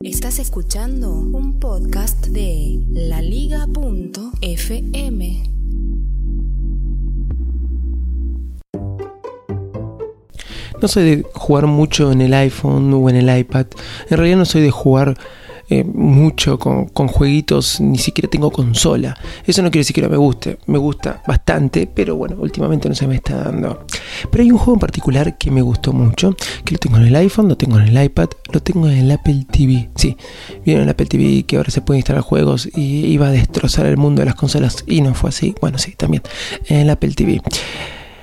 Estás escuchando un podcast de laliga.fm. No soy de jugar mucho en el iPhone o en el iPad. En realidad no soy de jugar eh, mucho con, jueguitos, ni siquiera tengo consola. Eso no quiere decir que no me guste, me gusta bastante, pero bueno, últimamente no se me está dando. Pero hay un juego en particular que me gustó mucho, que lo tengo en el iPhone, lo tengo en el iPad, lo tengo en el Apple TV. Sí, vieron el Apple TV que ahora se puede instalar juegos y iba a destrozar el mundo de las consolas y no fue así. Bueno, sí, también en el Apple TV.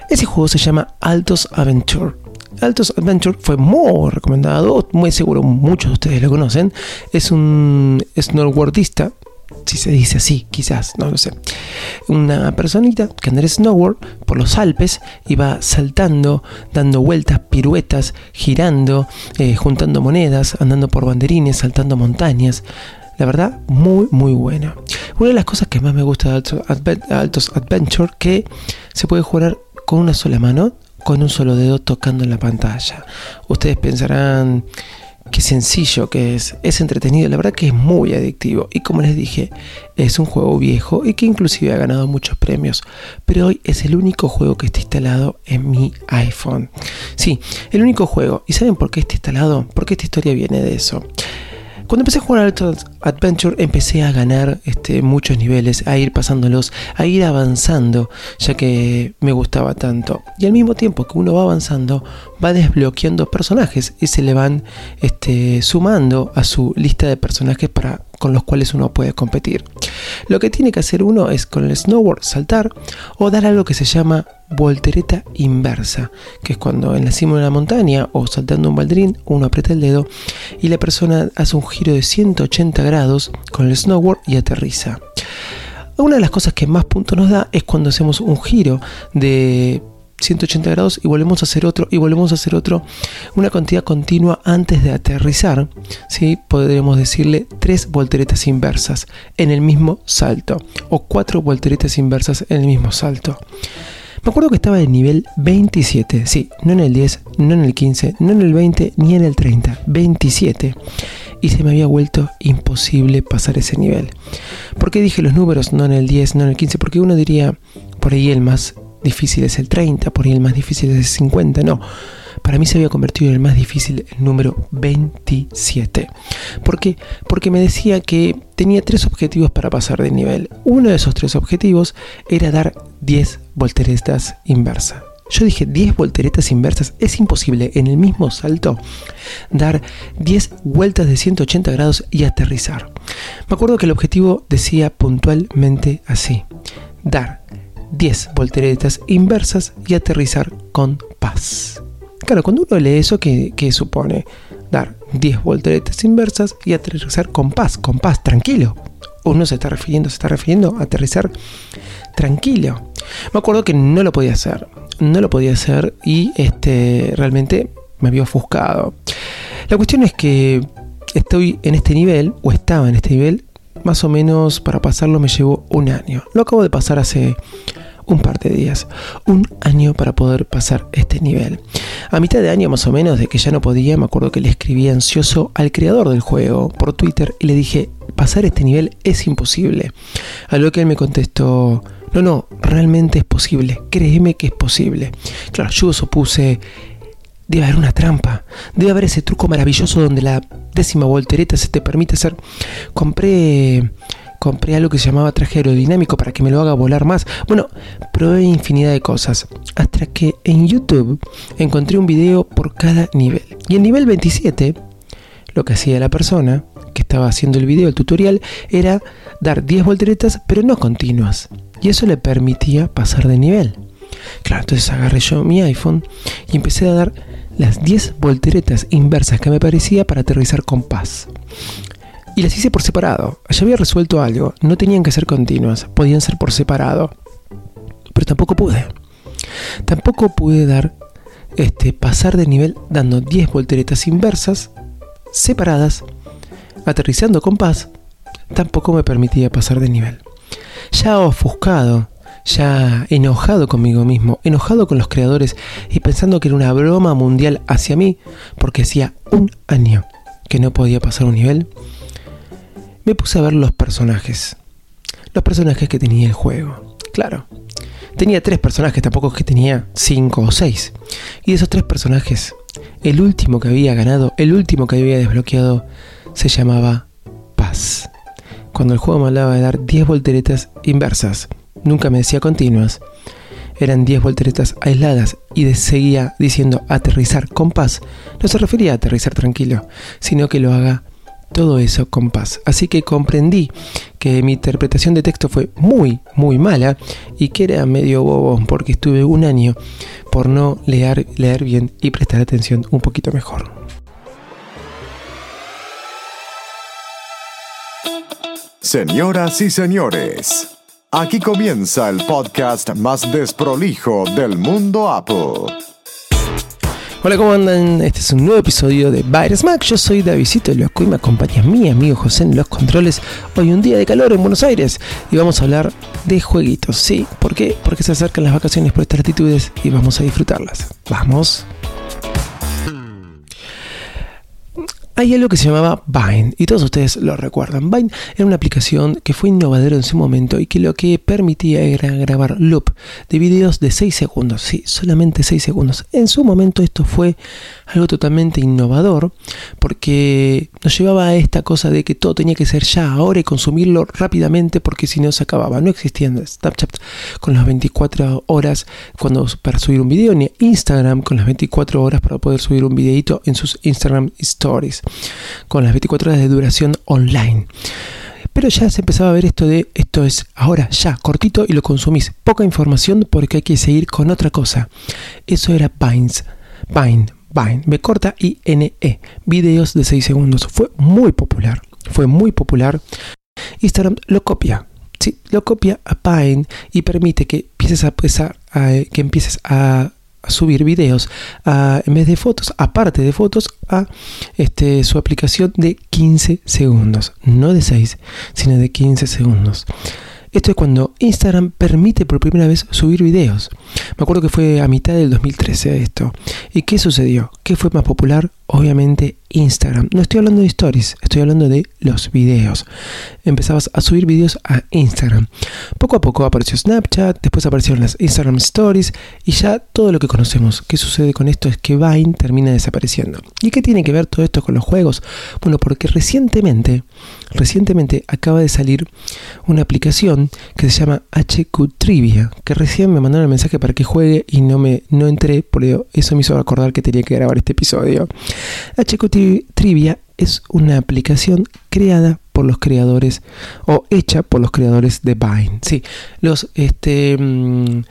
Ese juego se llama Altos Adventure. Altos Adventure fue muy recomendado, muy seguro muchos de ustedes lo conocen. Es un snowboardista, si se dice así, quizás, no lo sé. Una personita que en snowboard por los Alpes y va saltando, dando vueltas, piruetas, girando, eh, juntando monedas, andando por banderines, saltando montañas. La verdad, muy, muy buena. Una de las cosas que más me gusta de Altos Adventure que se puede jugar con una sola mano con un solo dedo tocando en la pantalla. Ustedes pensarán qué sencillo que es, es entretenido, la verdad que es muy adictivo y como les dije, es un juego viejo y que inclusive ha ganado muchos premios, pero hoy es el único juego que está instalado en mi iPhone. Sí, el único juego. ¿Y saben por qué está instalado? Porque esta historia viene de eso. Cuando empecé a jugar Alto Adventure empecé a ganar este, muchos niveles, a ir pasándolos, a ir avanzando, ya que me gustaba tanto. Y al mismo tiempo que uno va avanzando, va desbloqueando personajes y se le van este, sumando a su lista de personajes para, con los cuales uno puede competir. Lo que tiene que hacer uno es con el snowboard saltar o dar algo que se llama voltereta inversa, que es cuando en la cima de una montaña o saltando un balderín uno aprieta el dedo y la persona hace un giro de 180 grados con el snowboard y aterriza. Una de las cosas que más puntos nos da es cuando hacemos un giro de 180 grados y volvemos a hacer otro y volvemos a hacer otro, una cantidad continua antes de aterrizar, ¿sí? podríamos decirle tres volteretas inversas en el mismo salto o cuatro volteretas inversas en el mismo salto. Me acuerdo que estaba en nivel 27, sí, no en el 10, no en el 15, no en el 20 ni en el 30, 27. Y se me había vuelto imposible pasar ese nivel. ¿Por qué dije los números no en el 10, no en el 15? Porque uno diría, por ahí el más difícil es el 30, por ahí el más difícil es el 50, no. Para mí se había convertido en el más difícil el número 27. ¿Por qué? Porque me decía que tenía tres objetivos para pasar de nivel. Uno de esos tres objetivos era dar 10 volteretas inversas. Yo dije 10 volteretas inversas. Es imposible en el mismo salto dar 10 vueltas de 180 grados y aterrizar. Me acuerdo que el objetivo decía puntualmente así. Dar 10 volteretas inversas y aterrizar con paz. Claro, cuando uno lee eso, ¿qué, supone? Dar 10 volteretas inversas y aterrizar con paz, con paz, tranquilo. Uno se está refiriendo, se está refiriendo a aterrizar tranquilo. Me acuerdo que no lo podía hacer, no lo podía hacer y este, realmente me había ofuscado. La cuestión es que estoy en este nivel, o estaba en este nivel, más o menos para pasarlo me llevó un año. Lo acabo de pasar hace un par de días, un año para poder pasar este nivel. A mitad de año más o menos de que ya no podía, me acuerdo que le escribí ansioso al creador del juego por Twitter y le dije, pasar este nivel es imposible. A lo que él me contestó, no, no, realmente es posible, créeme que es posible. Claro, yo supuse, debe haber una trampa, debe haber ese truco maravilloso donde la décima voltereta se te permite hacer... Compré compré algo que se llamaba traje aerodinámico para que me lo haga volar más. Bueno, probé infinidad de cosas. Hasta que en YouTube encontré un video por cada nivel. Y en nivel 27, lo que hacía la persona que estaba haciendo el video, el tutorial, era dar 10 volteretas, pero no continuas. Y eso le permitía pasar de nivel. Claro, entonces agarré yo mi iPhone y empecé a dar las 10 volteretas inversas que me parecía para aterrizar con paz. Y las hice por separado. Ya había resuelto algo. No tenían que ser continuas, podían ser por separado. Pero tampoco pude. Tampoco pude dar este pasar de nivel dando 10 volteretas inversas separadas, aterrizando con paz. Tampoco me permitía pasar de nivel. Ya ofuscado, ya enojado conmigo mismo, enojado con los creadores y pensando que era una broma mundial hacia mí, porque hacía un año que no podía pasar un nivel, me puse a ver los personajes. Los personajes que tenía el juego. Claro. Tenía tres personajes, tampoco es que tenía cinco o seis. Y de esos tres personajes, el último que había ganado, el último que había desbloqueado, se llamaba Paz. Cuando el juego me hablaba de dar 10 volteretas inversas, nunca me decía continuas. Eran 10 volteretas aisladas y seguía diciendo aterrizar con paz. No se refería a aterrizar tranquilo, sino que lo haga todo eso con paz. Así que comprendí que mi interpretación de texto fue muy, muy mala y que era medio bobo porque estuve un año por no leer, leer bien y prestar atención un poquito mejor. Señoras y señores, aquí comienza el podcast más desprolijo del mundo Apple. Hola, ¿cómo andan? Este es un nuevo episodio de Virus Mac. Yo soy Davidito Loco y me acompaña mi amigo José en los controles. Hoy un día de calor en Buenos Aires y vamos a hablar de jueguitos. ¿Sí? ¿Por qué? Porque se acercan las vacaciones por estas latitudes y vamos a disfrutarlas. ¡Vamos! Hay algo que se llamaba Vine, y todos ustedes lo recuerdan. Vine era una aplicación que fue innovadora en su momento y que lo que permitía era grabar loop de videos de 6 segundos. Sí, solamente 6 segundos. En su momento esto fue algo totalmente innovador porque nos llevaba a esta cosa de que todo tenía que ser ya, ahora y consumirlo rápidamente porque si no se acababa. No existían Snapchat con las 24 horas cuando, para subir un video, ni Instagram con las 24 horas para poder subir un videito en sus Instagram Stories, con las 24 horas de duración online. Pero ya se empezaba a ver esto de esto es ahora, ya, cortito y lo consumís. Poca información porque hay que seguir con otra cosa. Eso era Vines. Vine, Vine, B corta y N E, videos de 6 segundos. Fue muy popular, fue muy popular. Instagram lo copia, sí, lo copia a Vine y permite que empieces a, que empieces a, subir videos en vez de fotos, aparte de fotos, a este, su aplicación de 15 segundos, no de 6, sino de 15 segundos. Esto es cuando Instagram permite por primera vez subir videos. Me acuerdo que fue a mitad del 2013 esto. ¿Y qué sucedió? ¿Qué fue más popular? Obviamente Instagram. No estoy hablando de stories, estoy hablando de los videos. Empezabas a subir videos a Instagram. Poco a poco apareció Snapchat, después aparecieron las Instagram Stories y ya todo lo que conocemos. ¿Qué sucede con esto? Es que Vine termina desapareciendo. ¿Y qué tiene que ver todo esto con los juegos? Bueno, porque recientemente, recientemente acaba de salir una aplicación que se llama HQ Trivia, que recién me mandaron el mensaje para que juegue y no me no entré, por eso me hizo acordar que tenía que grabar este episodio. HQ es una aplicación creada por los creadores o hecha por los creadores de Vine. Sí, los este, mm,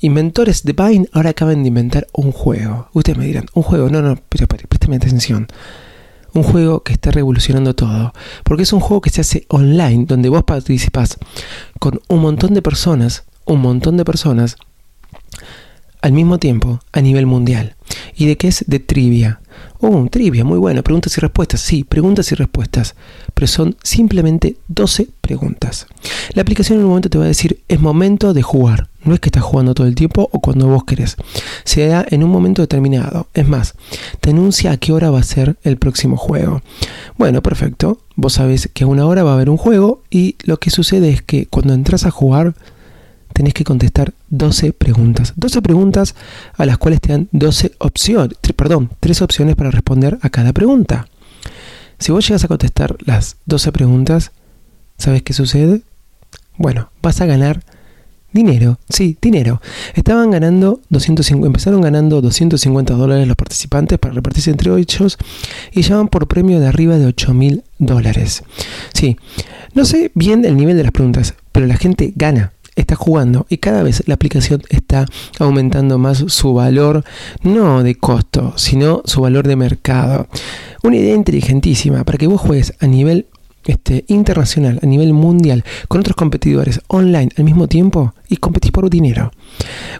inventores de Vine ahora acaban de inventar un juego. Ustedes me dirán, un juego, no, no, pero, présteme atención. Un juego que está revolucionando todo. Porque es un juego que se hace online, donde vos participas con un montón de personas, un montón de personas, al mismo tiempo, a nivel mundial. ¿Y de qué es? De trivia. Oh, trivia, muy bueno. Preguntas y respuestas. Sí, preguntas y respuestas. Pero son simplemente 12 preguntas. La aplicación en un momento te va a decir, es momento de jugar. No es que estás jugando todo el tiempo o cuando vos querés. Se da en un momento determinado. Es más, te anuncia a qué hora va a ser el próximo juego. Bueno, perfecto. Vos sabés que a una hora va a haber un juego y lo que sucede es que cuando entras a jugar tenés que contestar 12 preguntas. 12 preguntas a las cuales te dan 12 opciones, perdón, 3 opciones para responder a cada pregunta. Si vos llegas a contestar las 12 preguntas, ¿sabes qué sucede? Bueno, vas a ganar dinero, sí, dinero. Estaban ganando 250, empezaron ganando 250 dólares los participantes para repartirse entre ellos y llevan por premio de arriba de 8 mil dólares. Sí, no sé bien el nivel de las preguntas, pero la gente gana está jugando y cada vez la aplicación está aumentando más su valor, no de costo, sino su valor de mercado. Una idea inteligentísima para que vos juegues a nivel este, internacional, a nivel mundial, con otros competidores online al mismo tiempo y competís por dinero.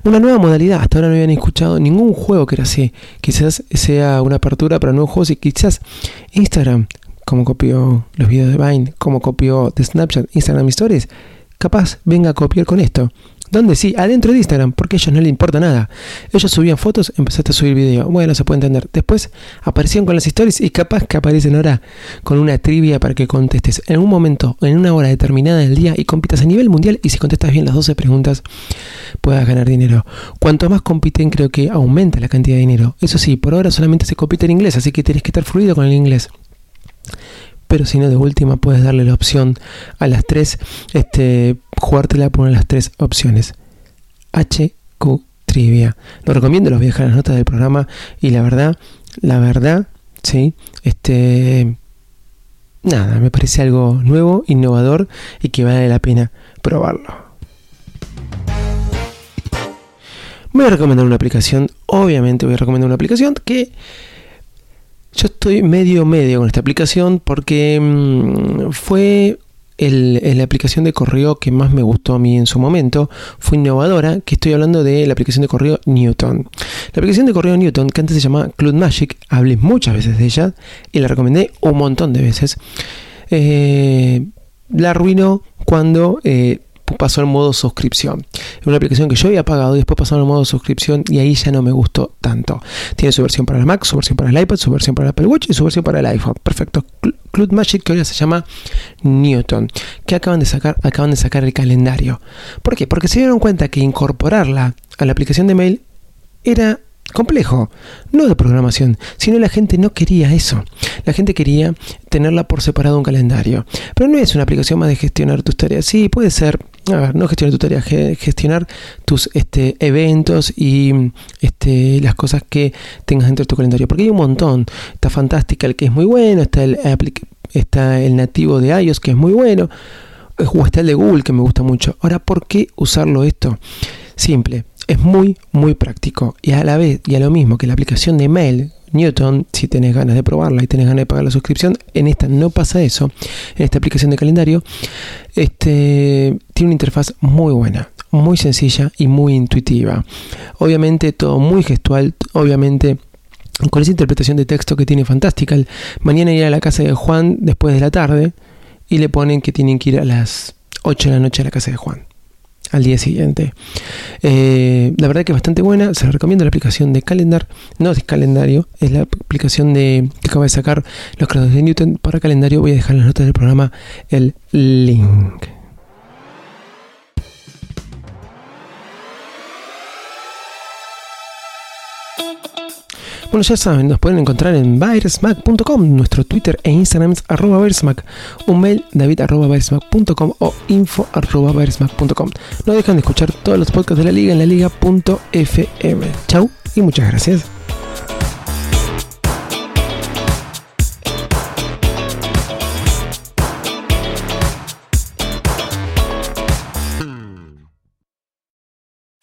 Una nueva modalidad, hasta ahora no habían escuchado ningún juego que era así. Quizás sea una apertura para nuevos juegos y quizás Instagram, como copió los videos de Vine, como copió de Snapchat, Instagram Stories, capaz venga a copiar con esto. ¿Dónde sí? Adentro de Instagram, porque a ellos no les importa nada. Ellos subían fotos, empezaste a subir video. Bueno, se puede entender. Después aparecían con las stories y capaz que aparecen ahora con una trivia para que contestes en un momento, en una hora determinada del día y compitas a nivel mundial y si contestas bien las 12 preguntas puedas ganar dinero. Cuanto más compiten creo que aumenta la cantidad de dinero. Eso sí, por ahora solamente se compite en inglés, así que tienes que estar fluido con el inglés pero si no de última puedes darle la opción a las tres, este, jugártela por las tres opciones. HQ Trivia. Lo recomiendo, los voy a las notas del programa y la verdad, la verdad, sí, este, nada, me parece algo nuevo, innovador y que vale la pena probarlo. Voy a recomendar una aplicación, obviamente voy a recomendar una aplicación que yo estoy medio medio con esta aplicación porque mm, fue la aplicación de correo que más me gustó a mí en su momento. Fue innovadora, que estoy hablando de la aplicación de correo Newton. La aplicación de correo Newton, que antes se llamaba Cloud Magic, hablé muchas veces de ella y la recomendé un montón de veces. Eh, la arruinó cuando eh, pasó al modo suscripción. Es una aplicación que yo había pagado y después pasó al modo suscripción y ahí ya no me gustó tanto. Tiene su versión para el Mac, su versión para el iPad, su versión para el Apple Watch y su versión para el iPhone. Perfecto. Cloud Magic que ahora se llama Newton, que acaban de sacar, acaban de sacar el calendario. ¿Por qué? Porque se dieron cuenta que incorporarla a la aplicación de mail era complejo, no de programación, sino la gente no quería eso. La gente quería tenerla por separado un calendario. Pero no es una aplicación más de gestionar tus tareas. Sí, puede ser, a ver, no gestionar tus tareas, gestionar tus este, eventos y este, las cosas que tengas dentro de tu calendario. Porque hay un montón. Está fantástica el que es muy bueno, está el, está el nativo de iOS que es muy bueno, o está el de Google que me gusta mucho. Ahora, ¿por qué usarlo esto? Simple es muy, muy práctico. Y a la vez, y a lo mismo que la aplicación de mail, Newton, si tenés ganas de probarla y tenés ganas de pagar la suscripción, en esta no pasa eso. En esta aplicación de calendario, este, tiene una interfaz muy buena, muy sencilla y muy intuitiva. Obviamente todo muy gestual, obviamente con esa interpretación de texto que tiene fantástica. Mañana ir a la casa de Juan después de la tarde y le ponen que tienen que ir a las 8 de la noche a la casa de Juan al día siguiente. Eh, la verdad que es bastante buena, se la recomiendo la aplicación de Calendar, no es calendario, es la aplicación de que acaba de sacar los creadores de Newton para calendario. Voy a dejar en las notas del programa el link. Bueno, ya saben, nos pueden encontrar en viresmac.com, nuestro Twitter e Instagram es arroba un mail david arroba o info arroba No dejan de escuchar todos los podcasts de la liga en la liga.fm. Chau y muchas gracias.